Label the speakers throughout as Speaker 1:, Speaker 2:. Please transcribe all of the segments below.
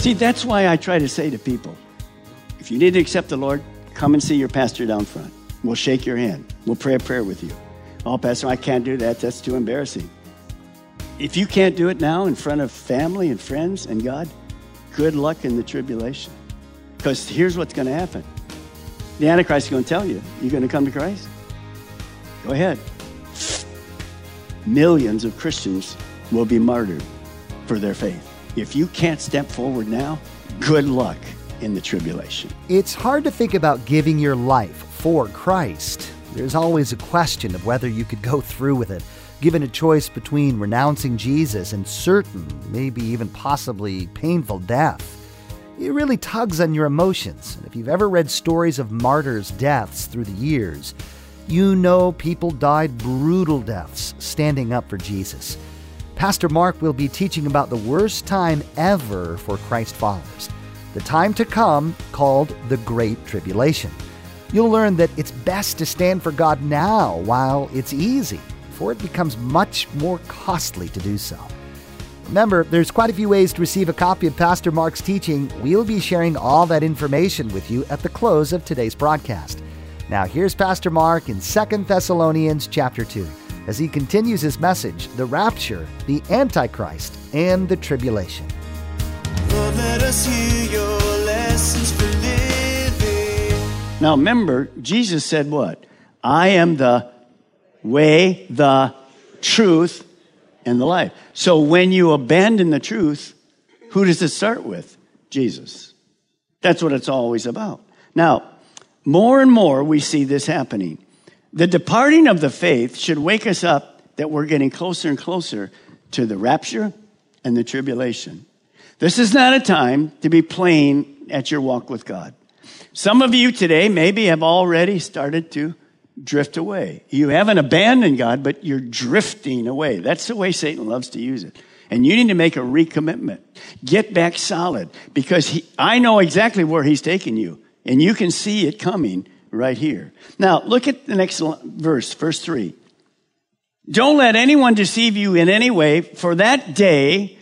Speaker 1: See, that's why I try to say to people if you need to accept the Lord, come and see your pastor down front. We'll shake your hand, we'll pray a prayer with you. Oh, Pastor, I can't do that. That's too embarrassing. If you can't do it now in front of family and friends and God, good luck in the tribulation. Because here's what's going to happen the Antichrist is going to tell you, you're going to come to Christ? Go ahead. Millions of Christians will be martyred for their faith. If you can't step forward now, good luck in the tribulation.
Speaker 2: It's hard to think about giving your life for Christ. There's always a question of whether you could go through with it, given a choice between renouncing Jesus and certain, maybe even possibly painful death. It really tugs on your emotions, and if you've ever read stories of martyrs' deaths through the years, you know people died brutal deaths standing up for Jesus. Pastor Mark will be teaching about the worst time ever for Christ followers, the time to come called the Great Tribulation. You'll learn that it's best to stand for God now while it's easy, for it becomes much more costly to do so. Remember, there's quite a few ways to receive a copy of Pastor Mark's teaching. We'll be sharing all that information with you at the close of today's broadcast. Now, here's Pastor Mark in 2 Thessalonians chapter 2 as he continues his message, the rapture, the Antichrist, and the tribulation.
Speaker 3: Lord.
Speaker 1: Now remember, Jesus said what? I am the way, the truth, and the life. So when you abandon the truth, who does it start with? Jesus. That's what it's always about. Now, more and more we see this happening. The departing of the faith should wake us up that we're getting closer and closer to the rapture and the tribulation. This is not a time to be playing at your walk with God. Some of you today maybe have already started to drift away. You haven't abandoned God, but you're drifting away. That's the way Satan loves to use it. And you need to make a recommitment. Get back solid because he, I know exactly where he's taking you and you can see it coming right here. Now, look at the next verse, verse 3. Don't let anyone deceive you in any way, for that day,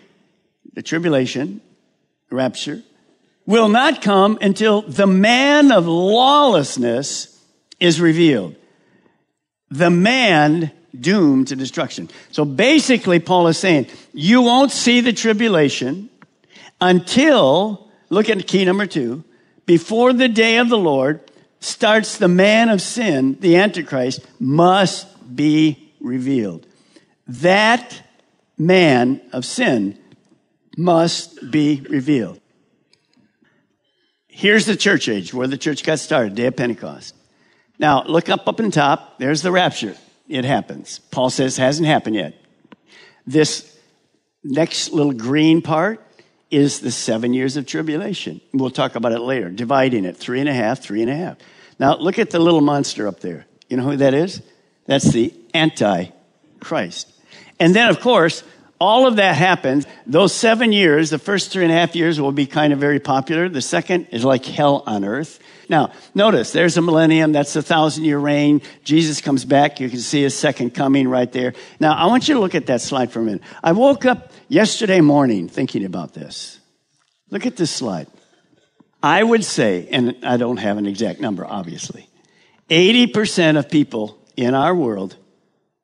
Speaker 1: the tribulation, the rapture, will not come until the man of lawlessness is revealed. The man doomed to destruction. So basically, Paul is saying, you won't see the tribulation until, look at key number two, before the day of the Lord starts the man of sin, the Antichrist, must be revealed. That man of sin must be revealed. Here's the church age, where the church got started, day of Pentecost. Now, look up up in top. There's the rapture. It happens. Paul says it hasn't happened yet. This next little green part is the seven years of tribulation. We'll talk about it later, dividing it three and a half, three and a half. Now, look at the little monster up there. You know who that is? That's the Antichrist. And then, of course, all of that happens. Those seven years, the first three and a half years will be kind of very popular. The second is like hell on earth. Now, notice there's a millennium. That's a thousand year reign. Jesus comes back. You can see his second coming right there. Now, I want you to look at that slide for a minute. I woke up yesterday morning thinking about this. Look at this slide. I would say, and I don't have an exact number, obviously, 80% of people in our world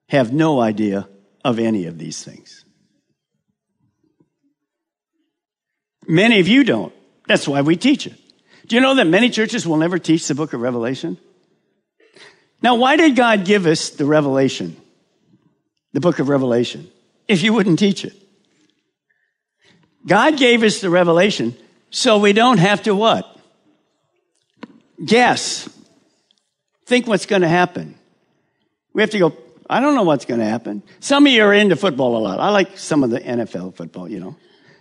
Speaker 1: have no idea of any of these things. Many of you don't. That's why we teach it. Do you know that many churches will never teach the book of Revelation? Now, why did God give us the revelation, the book of Revelation, if you wouldn't teach it? God gave us the revelation So we don't have to what? Guess. Think what's going to happen. We have to go, I don't know what's going to happen. Some of you are into football a lot. I like some of the NFL football, you know.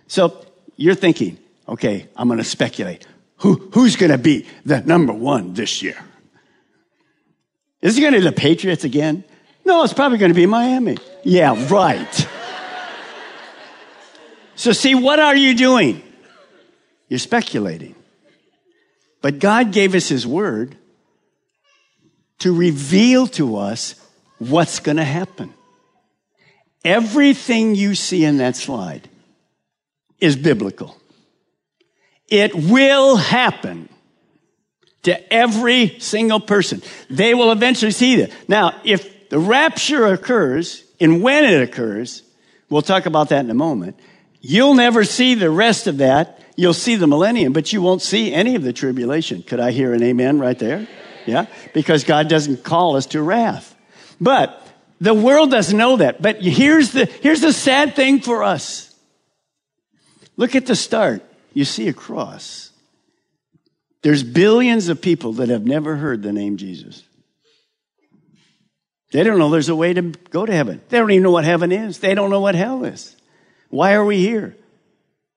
Speaker 1: So you're thinking, okay, I'm going to speculate. Who, who's going to be the number one this year? Is it going to be the Patriots again? No, it's probably going to be Miami. Yeah, right. so, see, what are you doing? You're speculating. But God gave us His Word to reveal to us what's going to happen. Everything you see in that slide is biblical. It will happen to every single person. They will eventually see that. Now, if the rapture occurs and when it occurs, we'll talk about that in a moment. You'll never see the rest of that. You'll see the millennium, but you won't see any of the tribulation. Could I hear an amen right there? Yeah? Because God doesn't call us to wrath. But the world doesn't know that. But here's the, here's the sad thing for us. Look at the start. You see a cross. There's billions of people that have never heard the name Jesus. They don't know there's a way to go to heaven. They don't even know what heaven is. They don't know what hell is. Why are we here?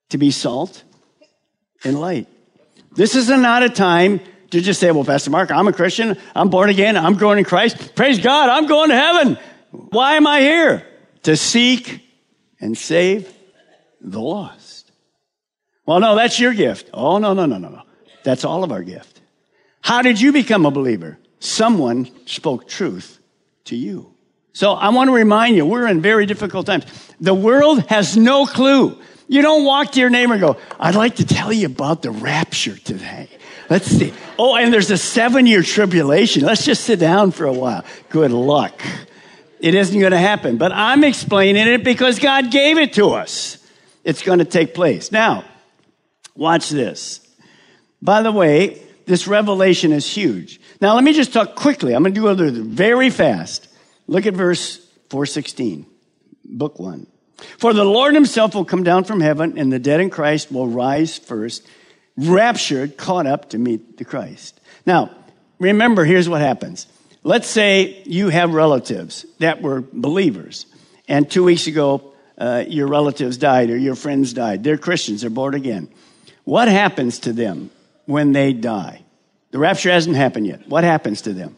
Speaker 1: To be salt and light. This is not a time to just say, well, Pastor Mark, I'm a Christian. I'm born again. I'm growing in Christ. Praise God. I'm going to heaven. Why am I here? To seek and save the lost. Well, no, that's your gift. Oh, no, no, no, no, no. That's all of our gift. How did you become a believer? Someone spoke truth to you. So I want to remind you, we're in very difficult times. The world has no clue. You don't walk to your neighbor and go, I'd like to tell you about the rapture today. Let's see. Oh, and there's a seven year tribulation. Let's just sit down for a while. Good luck. It isn't going to happen. But I'm explaining it because God gave it to us. It's going to take place. Now, watch this. By the way, this revelation is huge. Now, let me just talk quickly. I'm going to do it very fast. Look at verse 416, book one. For the Lord himself will come down from heaven, and the dead in Christ will rise first, raptured, caught up to meet the Christ. Now, remember, here's what happens. Let's say you have relatives that were believers, and two weeks ago, uh, your relatives died or your friends died. They're Christians, they're born again. What happens to them when they die? The rapture hasn't happened yet. What happens to them?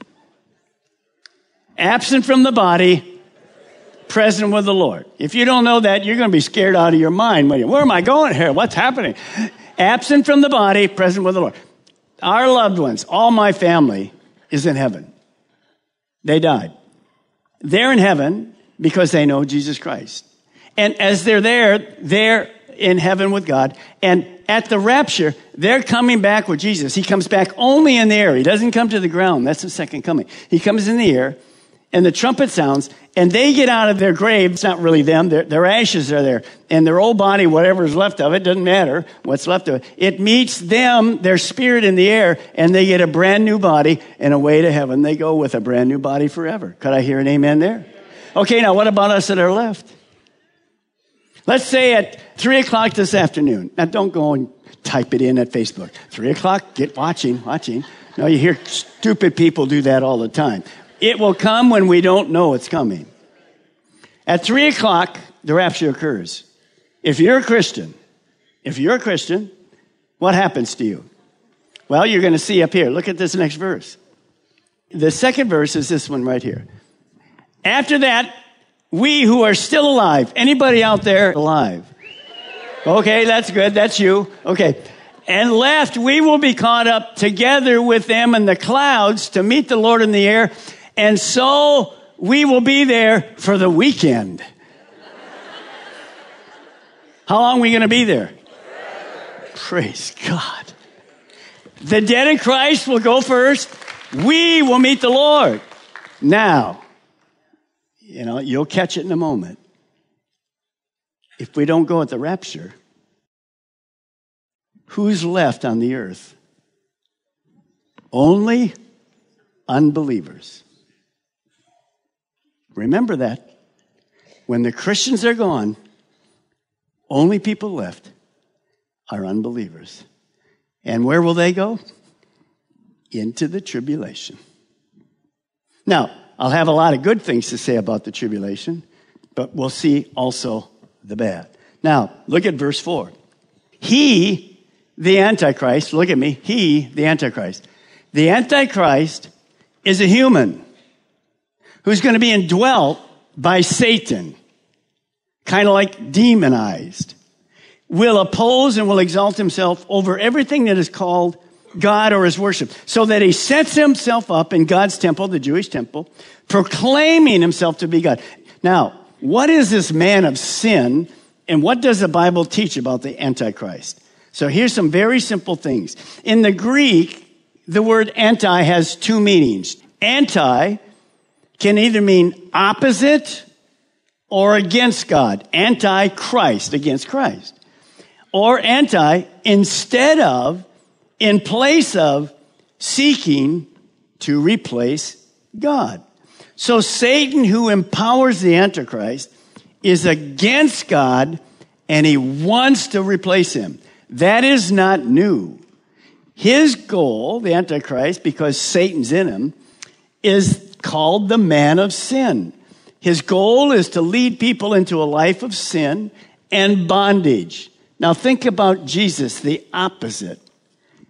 Speaker 1: Absent from the body, present with the Lord. If you don't know that, you're going to be scared out of your mind. Where am I going here? What's happening? Absent from the body, present with the Lord. Our loved ones, all my family, is in heaven. They died. They're in heaven because they know Jesus Christ. And as they're there, they're in heaven with God. And at the rapture, they're coming back with Jesus. He comes back only in the air. He doesn't come to the ground. That's the second coming. He comes in the air, and the trumpet sounds, and they get out of their grave. It's not really them. Their, their ashes are there. And their old body, whatever is left of it, doesn't matter what's left of it. It meets them, their spirit in the air, and they get a brand new body and away to heaven. They go with a brand new body forever. Could I hear an amen there? Okay, now what about us that are left? Let's say at three o'clock this afternoon. Now don't go and type it in at Facebook. Three o'clock, get watching, watching. No, you hear stupid people do that all the time. It will come when we don't know it's coming. At three o'clock, the rapture occurs. If you're a Christian, if you're a Christian, what happens to you? Well, you're going to see up here. Look at this next verse. The second verse is this one right here. After that, we who are still alive, anybody out there alive? Okay, that's good. That's you. Okay. And left, we will be caught up together with them in the clouds to meet the Lord in the air. And so we will be there for the weekend. How long are we going to be there? Praise God. The dead in Christ will go first. We will meet the Lord. Now, you know, you'll catch it in a moment. If we don't go at the rapture, who's left on the earth? Only unbelievers. Remember that. When the Christians are gone, only people left are unbelievers. And where will they go? Into the tribulation. Now, I'll have a lot of good things to say about the tribulation, but we'll see also the bad. Now, look at verse 4. He, the Antichrist, look at me, he, the Antichrist. The Antichrist is a human who's going to be indwelt by Satan, kind of like demonized, will oppose and will exalt himself over everything that is called God or his worship, so that he sets himself up in God's temple, the Jewish temple, proclaiming himself to be God. Now, what is this man of sin, and what does the Bible teach about the Antichrist? So here's some very simple things. In the Greek, the word anti has two meanings. Anti can either mean opposite or against God. Anti-Christ, against Christ. Or anti, instead of, in place of, seeking to replace God. So Satan, who empowers the Antichrist, is against God and he wants to replace him. That is not new. His goal, the Antichrist, because Satan's in him, is called the man of sin. His goal is to lead people into a life of sin and bondage. Now think about Jesus, the opposite.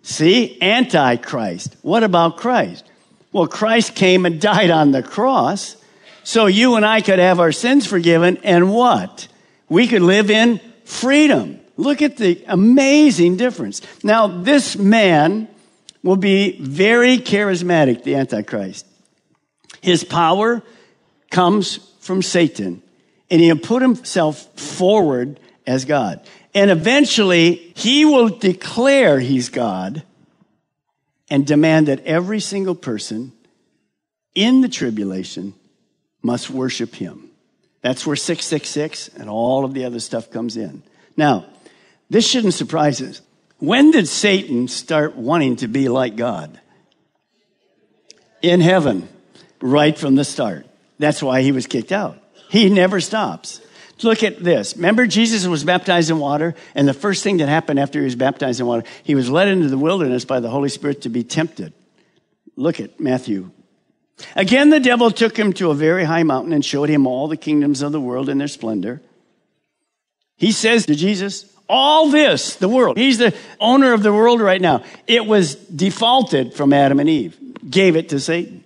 Speaker 1: See, Antichrist. What about Christ? Well, Christ came and died on the cross so you and I could have our sins forgiven and what? We could live in freedom. Look at the amazing difference. Now, this man will be very charismatic, the Antichrist. His power comes from Satan, and he'll put himself forward as God. And eventually, he will declare he's God and demand that every single person in the tribulation must worship him. That's where 666 and all of the other stuff comes in. Now, this shouldn't surprise us. When did Satan start wanting to be like God? In heaven right from the start. That's why he was kicked out. He never stops. Look at this. Remember, Jesus was baptized in water, and the first thing that happened after he was baptized in water, he was led into the wilderness by the Holy Spirit to be tempted. Look at Matthew. Again, the devil took him to a very high mountain and showed him all the kingdoms of the world in their splendor. He says to Jesus, All this, the world, he's the owner of the world right now. It was defaulted from Adam and Eve, gave it to Satan.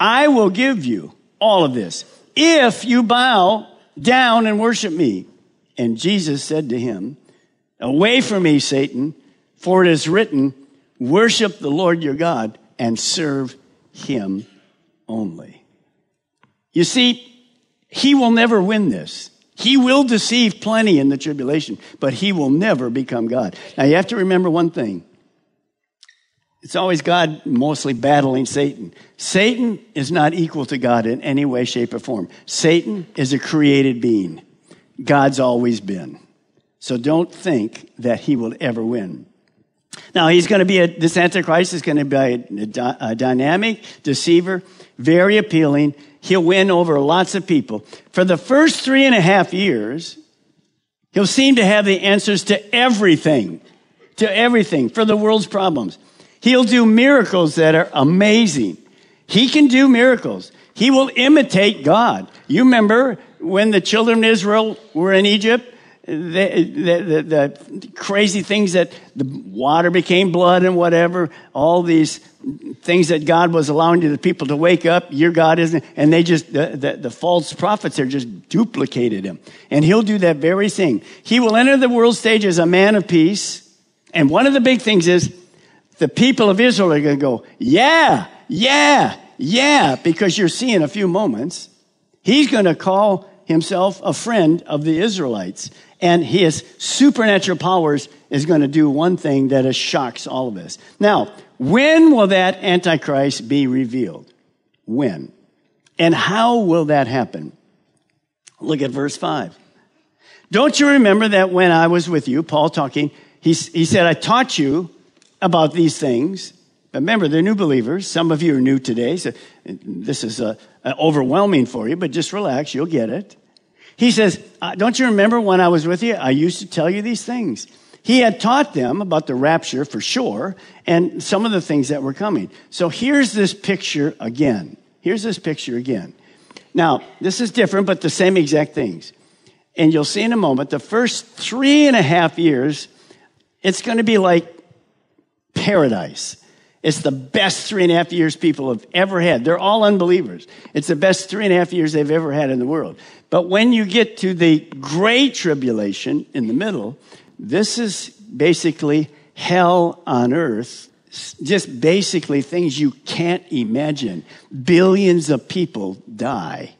Speaker 1: I will give you all of this if you bow down and worship me. And Jesus said to him, Away from me, Satan, for it is written, Worship the Lord your God and serve him only. You see, he will never win this. He will deceive plenty in the tribulation, but he will never become God. Now you have to remember one thing it's always God mostly battling Satan. Satan is not equal to God in any way, shape, or form. Satan is a created being. God's always been. So don't think that he will ever win. Now, he's going to be a, this Antichrist is going to be a, a dynamic deceiver, very appealing. He'll win over lots of people. For the first three and a half years, he'll seem to have the answers to everything, to everything, for the world's problems. He'll do miracles that are amazing. He can do miracles. He will imitate God. You remember when the children of Israel were in Egypt? The, the, the, the, crazy things that the water became blood and whatever, all these things that God was allowing the people to wake up, your God isn't, and they just, the, the false prophets there just duplicated him. And he'll do that very thing. He will enter the world stage as a man of peace. And one of the big things is the people of Israel are going to go, yeah, yeah, yeah, because you're seeing a few moments. He's going to call himself a friend of the Israelites. And his supernatural powers is going to do one thing that shocks all of us. Now, when will that Antichrist be revealed? When? And how will that happen? Look at verse 5. Don't you remember that when I was with you, Paul talking, he, he said, I taught you about these things. Remember, they're new believers. Some of you are new today, so this is uh, overwhelming for you, but just relax, you'll get it. He says, uh, Don't you remember when I was with you? I used to tell you these things. He had taught them about the rapture for sure and some of the things that were coming. So here's this picture again. Here's this picture again. Now, this is different, but the same exact things. And you'll see in a moment, the first three and a half years, it's going to be like paradise. It's the best three and a half years people have ever had. They're all unbelievers. It's the best three and a half years they've ever had in the world. But when you get to the great tribulation in the middle, this is basically hell on earth. Just basically things you can't imagine. Billions of people die.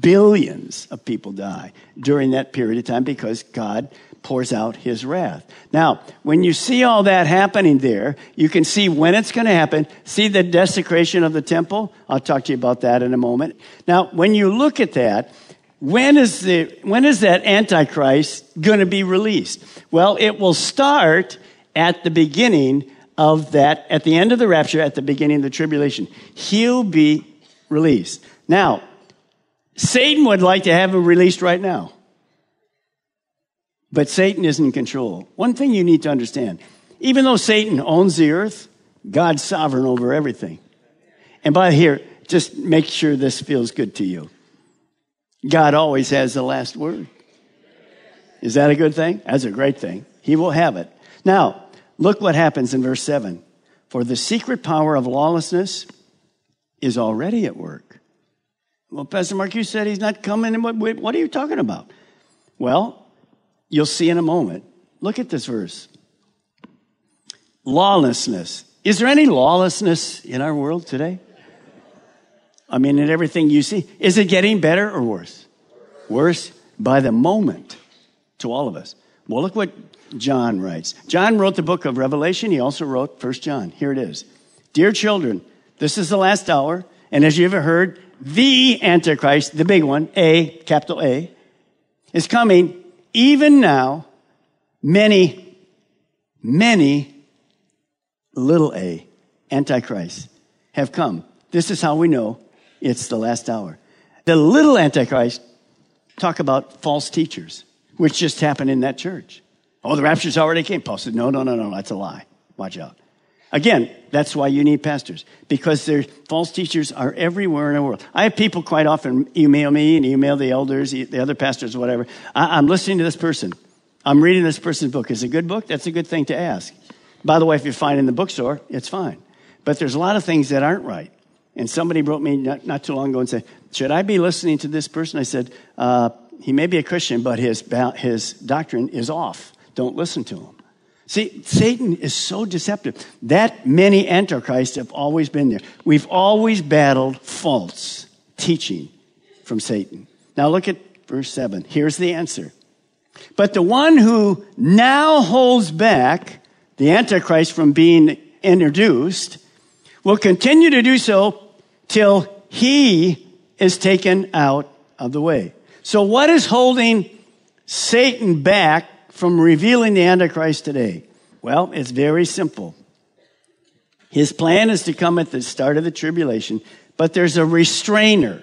Speaker 1: Billions of people die during that period of time because God pours out his wrath. Now, when you see all that happening there, you can see when it's going to happen. See the desecration of the temple? I'll talk to you about that in a moment. Now, when you look at that, when is, the, when is that Antichrist going to be released? Well, it will start at the beginning of that, at the end of the rapture, at the beginning of the tribulation. He'll be released. Now, Satan would like to have him released right now. But Satan is in control. One thing you need to understand even though Satan owns the earth, God's sovereign over everything. And by here, just make sure this feels good to you. God always has the last word. Is that a good thing? That's a great thing. He will have it. Now, look what happens in verse 7. For the secret power of lawlessness is already at work. Well, Pastor Mark, you said he's not coming. What, what are you talking about? Well, you'll see in a moment. Look at this verse. Lawlessness. Is there any lawlessness in our world today? I mean, in everything you see. Is it getting better or worse? Worse by the moment to all of us. Well, look what John writes. John wrote the book of Revelation. He also wrote First John. Here it is. Dear children, this is the last hour. And as you ever heard, the Antichrist, the big one, A, capital A, is coming even now. Many, many little a, Antichrist, have come. This is how we know it's the last hour. The little Antichrist talk about false teachers, which just happened in that church. Oh, the rapture's already came. Paul said, no, no, no, no, that's a lie. Watch out. Again, that's why you need pastors, because false teachers are everywhere in the world. I have people quite often email me and email the elders, the other pastors, whatever. I, am listening to this person. I'm reading this person's book. Is it a good book? That's a good thing to ask. By the way, if you find it in the bookstore, it's fine. But there's a lot of things that aren't right. And somebody wrote me not, not too long ago and said, Should I be listening to this person? I said, uh, He may be a Christian, but his, his doctrine is off. Don't listen to him. See, Satan is so deceptive. That many antichrists have always been there. We've always battled false teaching from Satan. Now look at verse 7. Here's the answer. But the one who now holds back the Antichrist from being introduced will continue to do so till he is taken out of the way. So, what is holding Satan back from revealing the Antichrist today? Well, it's very simple. His plan is to come at the start of the tribulation, but there's a restrainer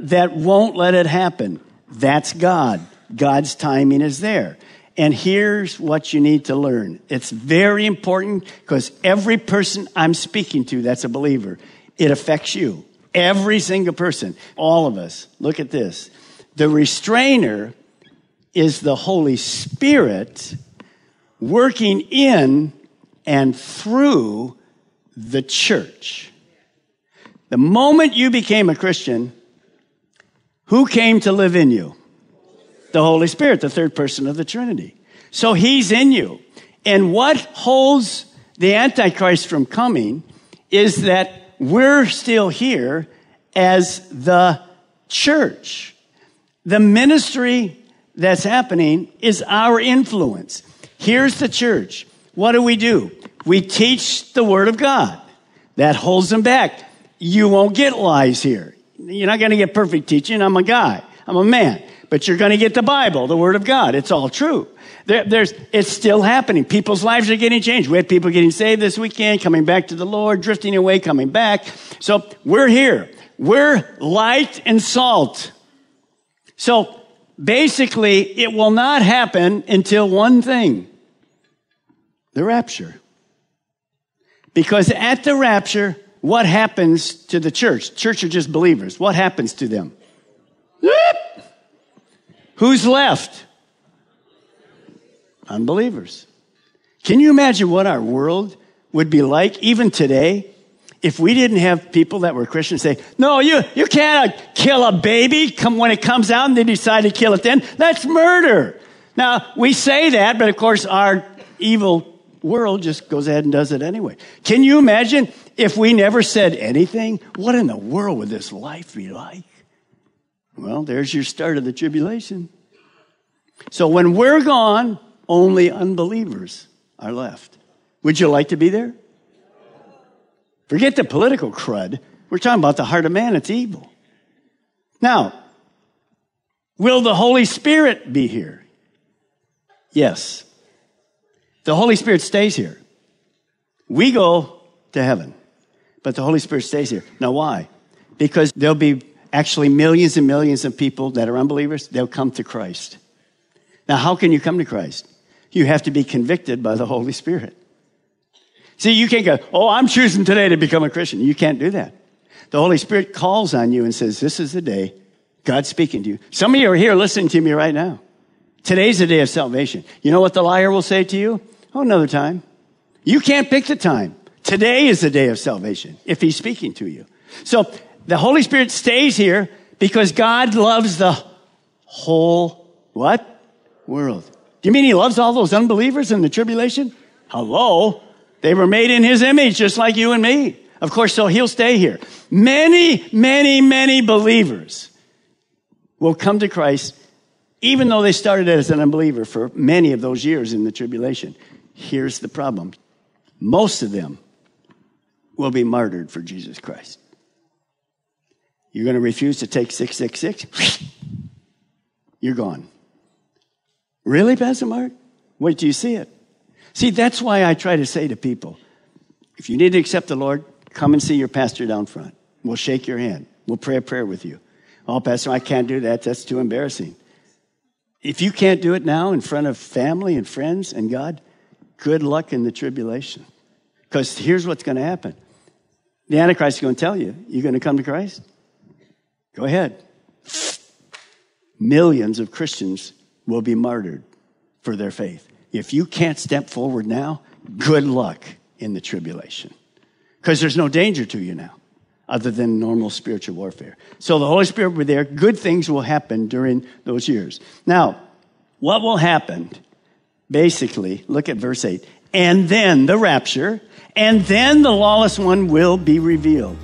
Speaker 1: that won't let it happen. That's God. God's timing is there. And here's what you need to learn. It's very important because every person I'm speaking to that's a believer, it affects you. Every single person, all of us. Look at this. The restrainer is the Holy Spirit working in and through the church. The moment you became a Christian, who came to live in you? The Holy Spirit, the third person of the Trinity. So he's in you. And what holds the Antichrist from coming is that we're still here as the church. The ministry that's happening is our influence. Here's the church. What do we do? We teach the Word of God. That holds them back. You won't get lies here. You're not going to get perfect teaching. I'm a guy. I'm a man. But you're going to get the Bible, the Word of God. It's all true. There, there's, it's still happening. People's lives are getting changed. We had people getting saved this weekend, coming back to the Lord, drifting away, coming back. So we're here. We're light and salt. So basically, it will not happen until one thing The rapture. Because at the rapture, what happens to the church? Church are just believers. What happens to them? Who's left? Unbelievers. Can you imagine what our world would be like even today if we didn't have people that were Christians say, no, you, you can't uh, kill a baby come when it comes out and they decide to kill it then. That's murder. Now, we say that, but of course our evil world just goes ahead and does it anyway. Can you imagine if we never said anything? What in the world would this life be like? Well, there's your start of the tribulation. So when we're gone, only unbelievers are left. Would you like to be there? Forget the political crud. We're talking about the heart of man. It's evil. Now, will the Holy Spirit be here? Yes. The Holy Spirit stays here. We go to heaven, but the Holy Spirit stays here. Now, why? Because there'll be actually millions and millions of people that are unbelievers. They'll come to Christ. Now, how can you come to Christ? You have to be convicted by the Holy Spirit. See, you can't go, oh, I'm choosing today to become a Christian. You can't do that. The Holy Spirit calls on you and says, this is the day God's speaking to you. Some of you are here listening to me right now. Today's the day of salvation. You know what the liar will say to you? Oh, another time. You can't pick the time. Today is the day of salvation if he's speaking to you. So the Holy Spirit stays here because God loves the whole what? World. Do you mean he loves all those unbelievers in the tribulation? Hello? They were made in his image, just like you and me. Of course, so he'll stay here. Many, many, many believers will come to Christ, even though they started as an unbeliever for many of those years in the tribulation. Here's the problem most of them will be martyred for Jesus Christ. You're going to refuse to take 666? You're gone. Really, Pastor Mark? Wait till you see it. See, that's why I try to say to people if you need to accept the Lord, come and see your pastor down front. We'll shake your hand. We'll pray a prayer with you. Oh, Pastor, I can't do that. That's too embarrassing. If you can't do it now in front of family and friends and God, good luck in the tribulation. Because here's what's going to happen the Antichrist is going to tell you, you're going to come to Christ? Go ahead. Millions of Christians will be martyred for their faith. If you can't step forward now, good luck in the tribulation. Because there's no danger to you now other than normal spiritual warfare. So the Holy Spirit will be there. Good things will happen during those years. Now, what will happen? Basically, look at verse 8. And then the rapture, and then the lawless one will be revealed.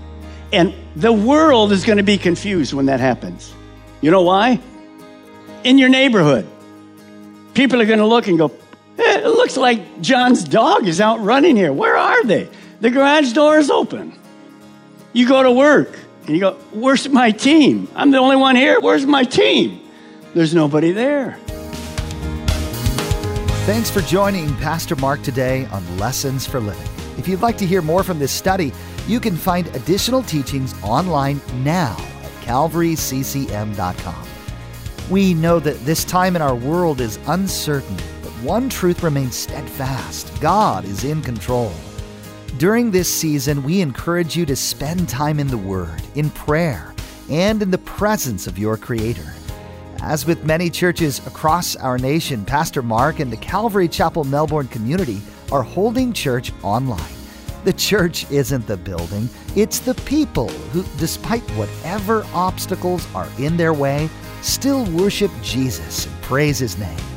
Speaker 1: And the world is going to be confused when that happens. You know why? In your neighborhood, people are going to look and go, it looks like John's dog is out running here. Where are they? The garage door is open. You go to work and you go, Where's my team? I'm the only one here. Where's my team? There's nobody there.
Speaker 2: Thanks for joining Pastor Mark today on Lessons for Living. If you'd like to hear more from this study, you can find additional teachings online now at calvaryccm.com. We know that this time in our world is uncertain one truth remains steadfast God is in control. During this season, we encourage you to spend time in the Word, in prayer, and in the presence of your Creator. As with many churches across our nation, Pastor Mark and the Calvary Chapel Melbourne community are holding church online. The church isn't the building, it's the people who, despite whatever obstacles are in their way, still worship Jesus and praise His name.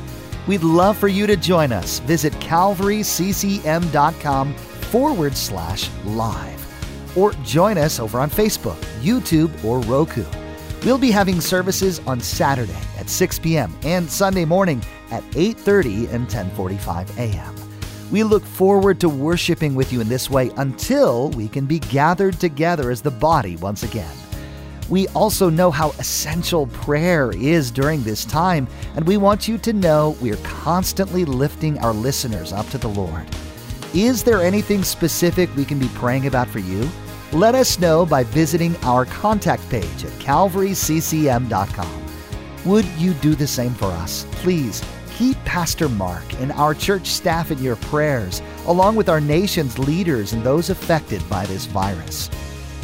Speaker 2: We'd love for you to join us. Visit calvaryccm.com forward slash live. Or join us over on Facebook, YouTube, or Roku. We'll be having services on Saturday at 6 p.m. and Sunday morning at 8:30 and 10:45 a.m. We look forward to worshiping with you in this way until we can be gathered together as the body once again. We also know how essential prayer is during this time, and we want you to know we are constantly lifting our listeners up to the Lord. Is there anything specific we can be praying about for you? Let us know by visiting our contact page at calvaryccm.com. Would you do the same for us? Please keep Pastor Mark and our church staff in your prayers, along with our nation's leaders and those affected by this virus.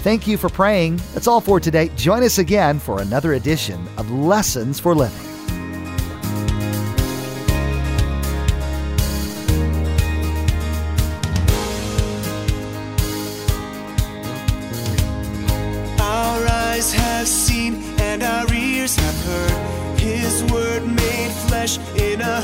Speaker 2: Thank you for praying. That's all for today. Join us again for another edition of Lessons for Living.
Speaker 3: Our eyes have seen and our ears have heard His word made flesh in a